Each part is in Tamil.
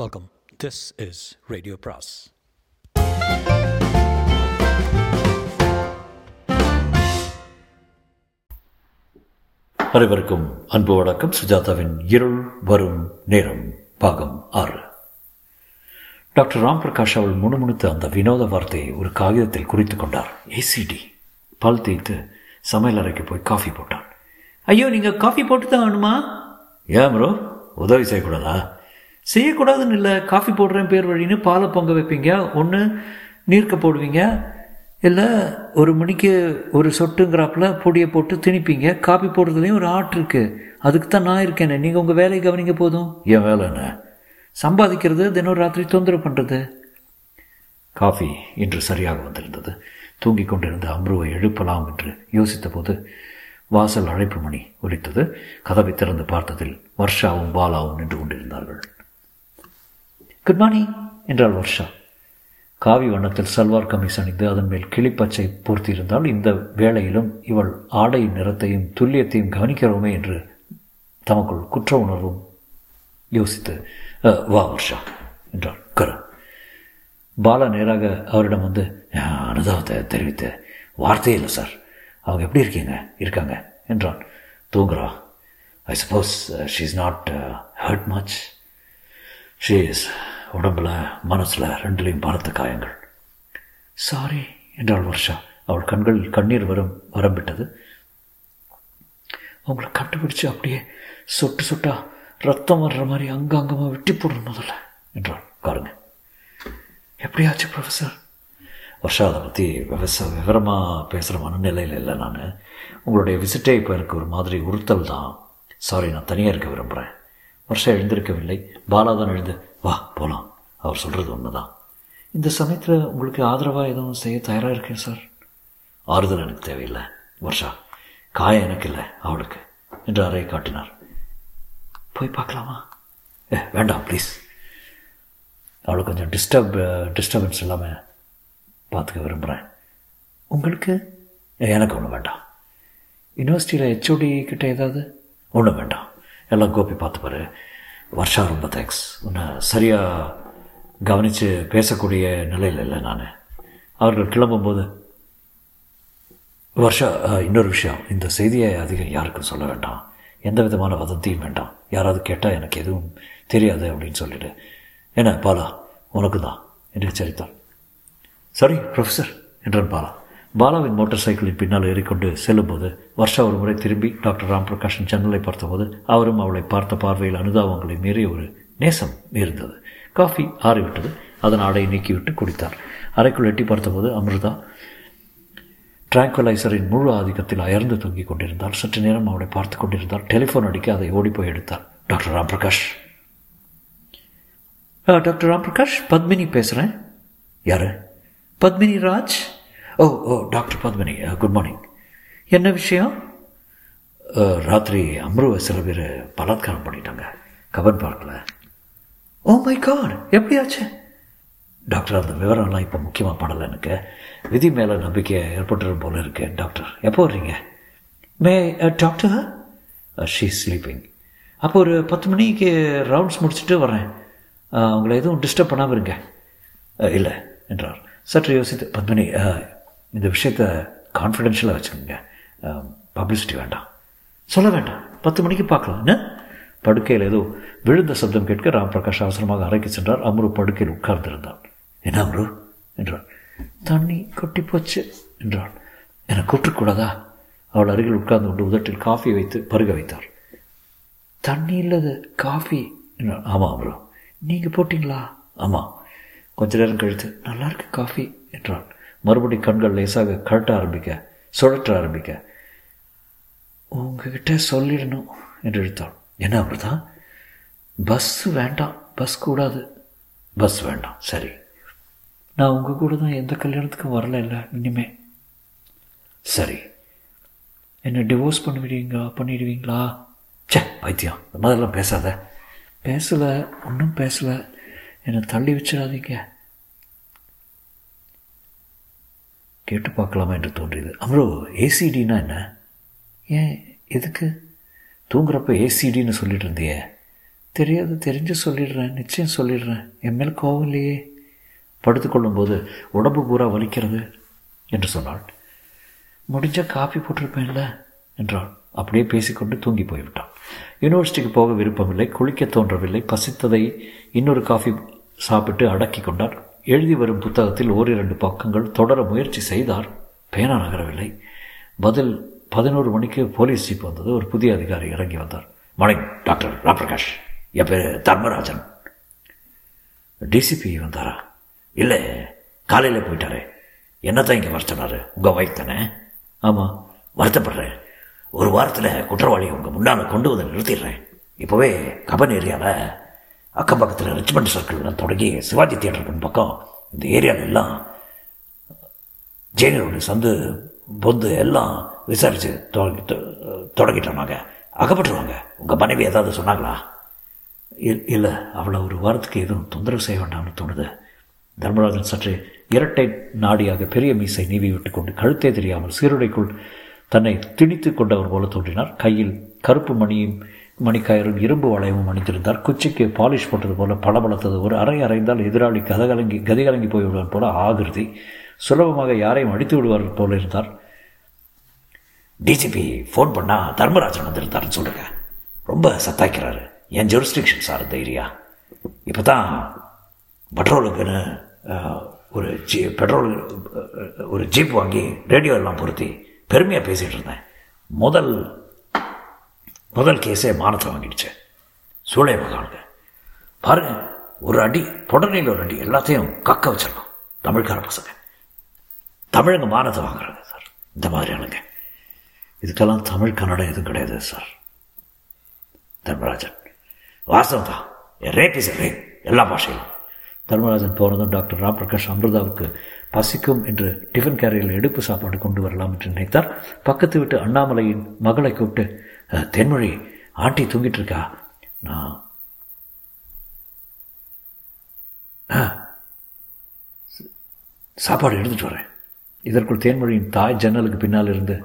வெல்கம் திஸ் இஸ் ரேடியோ பிராஸ் அனைவருக்கும் அன்பு வணக்கம். சுஜாதாவின் இருள் வரும் நேரம் பாகம் ஆறு. டாக்டர் ராம் பிரகாஷ் அவள் முணுமுணுத்த அந்த வினோத வார்த்தையை ஒரு காகிதத்தில் குறித்து கொண்டார். ஏசிடி பல் தேய்த்து சமையல் அறைக்கு போய் காஃபி போட்டான். ஐயோ நீங்கள் காஃபி போட்டு தான் வேணுமா ஏன் ப்ரோ? உதவி செய்யக்கூடாதா? செய்யக்கூடாதுன்னு இல்லை காஃபி போடுறேன் பேர் வழின்னு பாலை பொங்க வைப்பீங்க. ஒன்று நீர்க்க போடுவீங்க. இல்லை ஒரு மணிக்கு ஒரு சொட்டுங்கிறாப்புல பொடியை போட்டு திணிப்பீங்க. காப்பி போடுறதுலேயும் ஒரு ஆர்ட் இருக்குது அதுக்கு தான் நான் இருக்கேனே. நீங்கள் உங்கள் வேலையை கவனிங்க போதும். என் வேலை என்ன? சம்பாதிக்கிறது தினம் ராத்திரி தொந்தரவு பண்ணுறது காஃபி இன்று சரியாக வந்திருந்தது. தூங்கிக் கொண்டிருந்த அம்ருவை எழுப்பலாம் என்று யோசித்த போது வாசல் அழைப்பு மணி ஒலித்தது. கதவை திறந்து பார்த்ததில் வர்ஷாவும் பாலாவும் நின்று கொண்டிருந்தார்கள். குட் மார்னிங் என்றாள் வர்ஷா. காவி வண்ணத்தில் சல்வார் கமிஸ் அணிந்து அதன் மேல் கிளிப்பச்சை பூர்த்தியிருந்தால் இந்த வேளையிலும் இவள் ஆடை நிறத்தையும் துல்லியத்தையும் கவனிக்கிறோமே என்று தமக்குள் குற்ற உணர்வும் யோசித்து வா வர்ஷா என்றாள் கரு. பாலா நேராக அவரிடம் வந்து அனுதாபத்தை தெரிவித்து வார்த்தையே இல்லை சார். அவங்க எப்படி இருக்கீங்க? இருக்காங்க என்றான். தூங்குறா. I suppose she is not hurt much she is உடம்புல மனசில் ரெண்டுலேயும் பலத்த காயங்கள். சாரி என்றாள் வர்ஷா. அவள் கண்களில் கண்ணீர் வரும் வரம்பிட்டது. அவங்கள கண்டுபிடிச்சு அப்படியே சொட்டு சொட்டா ரத்தம் வர்ற மாதிரி அங்கங்கமாக வெட்டி போடணும் முதல்ல என்றாள். பாருங்க. எப்படியாச்சு ப்ரொஃபஸர் வருஷா அதை பற்றி விவச விவரமாக பேசுகிற மனநிலையில் இல்லை நான். உங்களுடைய விசிட்டே இப்போ எனக்கு ஒரு மாதிரி உறுத்தல் தான். சாரி நான் தனியாக இருக்க விரும்புகிறேன் வருஷா எழுந்திருக்கவில்லை. பாலா தான் எழுந்து வா போகலாம் அவர் சொல்கிறது உண்மைதான். இந்த சமயத்தில் உங்களுக்கு ஆதரவாக எதுவும் செய்ய தயாராக இருக்கேன் சார்? ஆறுதல் எனக்கு தேவையில்லை வர்ஷா காயம் எனக்கு இல்லை அவளுக்கு என்று அறையை காட்டினார். போய் பார்க்கலாமா? ஏ வேண்டாம் ப்ளீஸ் அவளுக்கு கொஞ்சம் டிஸ்டர்ப் டிஸ்டர்பன்ஸ் இல்லாமல் பார்த்துக்க விரும்புகிறேன் உங்களுக்கு? எனக்கு ஒன்றும் வேண்டாம். யூனிவர்சிட்டியில் ஹெச்ஓடி கிட்ட ஏதாவது? ஒன்றும் வேண்டாம். எல்லாம் கோபி பார்த்துப்பாரு. வருஷா ரொம்ப தேங்க்ஸ் உன்னை சரியாக கவனித்து பேசக்கூடிய நிலையில் இல்லை நான். அவர்கள் கிளம்பும்போது வருஷா இன்னொரு விஷயம். இந்த செய்தியை அதிகம் யாருக்கும் சொல்ல வேண்டாம். எந்த விதமான வதந்தியும் வேண்டாம். யாராவது கேட்டால் எனக்கு எதுவும் தெரியாது அப்படின்னு சொல்லிட்டு என்ன பாலா உனக்கு தான் என்று எச்சரித்தாள் சரி ப்ரொஃபஸர் என்றான் பாலா. பாலாவின் மோட்டார் சைக்கிளின் பின்னால் ஏறிக்கொண்டு செல்லும்போது வர்ஷா ஒரு முறை திரும்பி டாக்டர் ராம் பிரகாஷின் ஜன்னலை பார்த்தபோது அவரும் அவளை பார்த்த பார்வையில் அனுதாபங்களை மீறிய ஒரு நேசம் இருந்தது. காஃபி ஆறிவிட்டது. அதன் ஆடையை நீக்கிவிட்டு குடித்தார். அறைக்குள் எட்டி பார்த்தபோது அமிர்தா டிராங்குவலைசரின் முழு ஆதிக்கத்தில் அயர்ந்து தொங்கிக் கொண்டிருந்தார் சற்று நேரம் அவளை பார்த்து கொண்டிருந்தார் டெலிஃபோன் அடிக்க அதை ஓடிப்போய் எடுத்தார் டாக்டர் ராம் பிரகாஷ் டாக்டர் ராம் பிரகாஷ் பத்மினி பேசுகிறேன் யாரு? Padmini Raj? Oh oh doctor Padmini good morning என்ன விஷயம்? ராத்திரி அம்ருவை சில பேர் பலாத்காரம் பண்ணிட்டாங்க கபன் பார்க்கல ஓ oh மை காட் எப்படியாச்சு? டாக்டர் அந்த விவரம்லாம் இப்போ முக்கியமாக படலை எனக்கு. விதி மேலே நம்பிக்கை ஏற்பட்டுரும் போல இருக்கு டாக்டர். எப்போ வர்றீங்க? மே டாக்டர் ஷீ ஸ்லீப்பிங் அப்போ ஒரு பத்து மணிக்கு ரவுண்ட்ஸ் முடிச்சுட்டு வரேன் உங்களை எதுவும் டிஸ்டர்ப் பண்ணாமல் இருங்க. இல்லை என்றார். சற்று யோசித்து பத்மினி அஹ், இந்த விஷயத்தை கான்ஃபிடென்ஷியலாக வச்சுக்கோங்க. பப்ளிசிட்டி வேண்டாம். சொல்ல வேண்டாம். பத்து மணிக்கு பார்க்கலாம். என்ன? படுக்கையில் ஏதோ விழுந்த சப்தம் கேட்க ராம் பிரகாஷ் அவசரமாக அறைக்கு சென்றார். அம்ரு படுக்கையில் உட்கார்ந்திருந்தான். என்ன அம்ரு? என்றான். தண்ணி கொட்டி போச்சு என்றாள் என்னை கூப்பிட்டுக்கூடாதா அவள் அருகில் உட்கார்ந்து கொண்டு உதட்டில் காஃபி வைத்து பருக வைத்தார் தண்ணி இல்லது காஃபி என்றாள் ஆமாம் அம்ரு. நீங்கள் போட்டிங்களா? ஆமாம் கொஞ்ச நேரம் கழித்து. நல்லா இருக்கு காஃபி என்றாள் மறுபடி கண்கள் லேசாக கழட்ட ஆரம்பிக்க சுழற்ற ஆரம்பிக்க. உங்ககிட்ட சொல்லிடணும் என்று இழுத்தாள். என்ன அப்படிதான் பஸ் வேண்டாம் பஸ் கூடாது. பஸ் வேண்டாம் சரி. நான் உங்கள் கூட தான் எந்த கல்யாணத்துக்கும் வரல இல்லை இனிமே. சரி. என்னை டிவோர்ஸ் பண்ணிவிடுவீங்களா பண்ணிடுவீங்களா? ச்சே பைத்தியம் இந்த மாதிரிலாம் பேசாத. பேசலை ஒன்றும் பேசலை. என்னை தள்ளி வச்சிடாதீங்க. கேட்டு பார்க்கலாமா என்று தோன்றியது. அம்ரோ ஏசிடினா என்ன? ஏன் எதுக்கு? தூங்குறப்ப ஏசிடின்னு சொல்லிட்டு இருந்தியே தெரியாது தெரிஞ்சு சொல்லிடுறேன் நிச்சயம் சொல்லிடுறேன். என் மேல் கோவம் இல்லையே. படுத்துக்கொள்ளும்போது உடம்பு பூரா வலிக்கிறது என்று சொன்னாள். முடிஞ்சால் காஃபி போட்டிருப்பேன்ல என்றாள். அப்படியே பேசிக்கொண்டு தூங்கி போய்விட்டான் யூனிவர்சிட்டிக்கு போக விருப்பமில்லை குளிக்க தோன்றவில்லை பசித்ததை இன்னொரு காஃபி சாப்பிட்டு அடக்கி கொண்டார் எழுதி வரும் புத்தகத்தில் ஓரிரண்டு பக்கங்கள் தொடர முயற்சி செய்தார். பேனா நகரவில்லை பதில் பதினோரு மணிக்கு போலீஸ் ஜீப் வந்தது. ஒரு புதிய அதிகாரி இறங்கி வந்தார். Morning doctor Ramprakash. என் பேர் தர்மராஜன். டிசிபி வந்தாரா? இல்லை காலையில் போயிட்டாரு. என்னத்தான் இங்கே வர சொன்னார்? உங்கள் ஒய்ஃப் தானே? ஆமாம் வருத்தப்படுறேன். ஒரு வாரத்தில் குற்றவாளியை உங்கள் முன்னால் கொண்டு வந்து நிறுத்திடுறேன். இப்போவே கபன் ஏரியாவில் அக்கம் பக்கத்தில் ரிச்மண்ட் சர்க்கிள் தொடங்கி சிவாஜி தியேட்டர் பக்கம் இந்த ஏரியாவில் எல்லாம் ஜெயினரோட சந்து பொந்து எல்லாம் விசாரித்து தொடங்கிட்டோம் நாங்கள் அகப்பட்டுருவாங்க. உங்கள் மனைவி ஏதாவது சொன்னாங்களா? இல்லை அவளை ஒரு வாரத்துக்கு எதுவும் தொந்தரவு செய்ய வேண்டாம்னு தோணுது. தர்மராஜன் சற்று இரட்டை நாடியாக பெரிய மீசை நீவி விட்டு கொண்டு கழுத்தே தெரியாமல் சீருடைக்குள் தன்னை திணித்து கொண்டவர் போல தோன்றினார். கையில் கருப்பு மணியும் மணிக்காயரும் இரும்பு வளையமும் அணிந்திருந்தார். குச்சிக்கு பாலிஷ் போட்டது போல பளபளத்தது. ஒரு அறை அறைந்தால் எதிராளி கதகலங்கி கதிகலங்கி போய்விடுவார் போல ஆகிருதி. சுலபமாக யாரையும் அடித்து விடுவார் போல இருந்தார். டிஜிபி ஃபோன் பண்ணால் தர்மராஜன் வந்திருந்தாருன்னு சொல்லுங்க. ரொம்ப சத்தாய்க்கிறாரு என் ஜூரிஸ்டிக்ஷன் சார் இந்த ஏரியா இப்போ தான் பெட்ரோலுக்குன்னு ஒரு ஜீ பெட்ரோல் ஒரு ஜீப் வாங்கி ரேடியோ எல்லாம் பொருத்தி பெருமையாக பேசிகிட்டு இருந்தேன். முதல் முதல் கேஸே மானத்தை வாங்கிடுச்சு. சூளை மகானுங்க. பாருங்க ஒரு அடி தொடர்நிலை ஒரு அடி எல்லாத்தையும் கக்க வச்சிடலாம் தமிழ்கார பசங்க. தமிழங்க மானத்தை வாங்குறாங்க சார். இந்த மாதிரியானுங்க இதுக்கெல்லாம் தமிழ் கன்னடம் எதுவும் கிடையாது சார். தர்மராஜன். வாஸ்தவம் தான். ரேப் இஸ் ரேப் எல்லா பாஷையிலும். தர்மராஜன் போனதும் டாக்டர் ராம் பிரகாஷ் அமிர்தாவுக்கு பசிக்கும் என்று டிஃபன் கேரியரில் எடுப்பு சாப்பாடு கொண்டு வரலாம் என்று நினைத்தார். பக்கத்து விட்டு அண்ணாமலையின் மகளை கூப்பிட்டு தென்மொழி ஆண்டி தூங்கிட்டு இருக்கா நான் சாப்பாடு எடுத்துட்டு வரேன். இதற்குள் தேன்மொழியின் தாய் ஜன்னலுக்கு பின்னால் இருந்து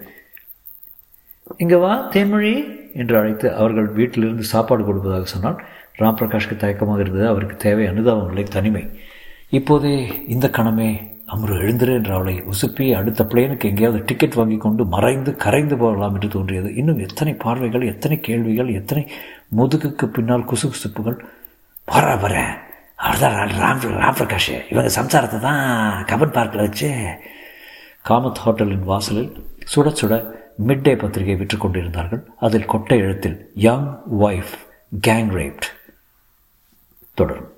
இங்கே வா தேன்மொழி என்று அழைத்து அவர்கள் வீட்டிலிருந்து சாப்பாடு கொடுப்பதாக சொன்னால் ராம் பிரகாஷ்க்கு தயக்கமாக இருந்தது. அவருக்கு தேவை அனுதாபங்களை தனிமை. இப்போதே இந்த கணமே அமரு எழுந்திரு என்று அவளை உசுப்பி அடுத்த பிளேனுக்கு எங்கேயாவது டிக்கெட் வாங்கி கொண்டு மறைந்து கரைந்து போகலாம் என்று தோன்றியது. இன்னும் எத்தனை பார்வைகள் எத்தனை கேள்விகள் எத்தனை முதுகுக்கு பின்னால் குசுகுசுப்புகள் வர வர. அவர்தான் ராம் ராம் பிரகாஷ் இவங்க சம்சாரத்தை தான் கபன் பார்க்கில் வச்சு காமத் ஹோட்டலின் வாசலில் சுட சுட மிட் டே பத்திரிகை விற்று கொண்டிருந்தார்கள். அதில் கொட்டை எழுத்தில் யங் ஒய்ஃப் கேங் ரேப்ட் தொடரும்.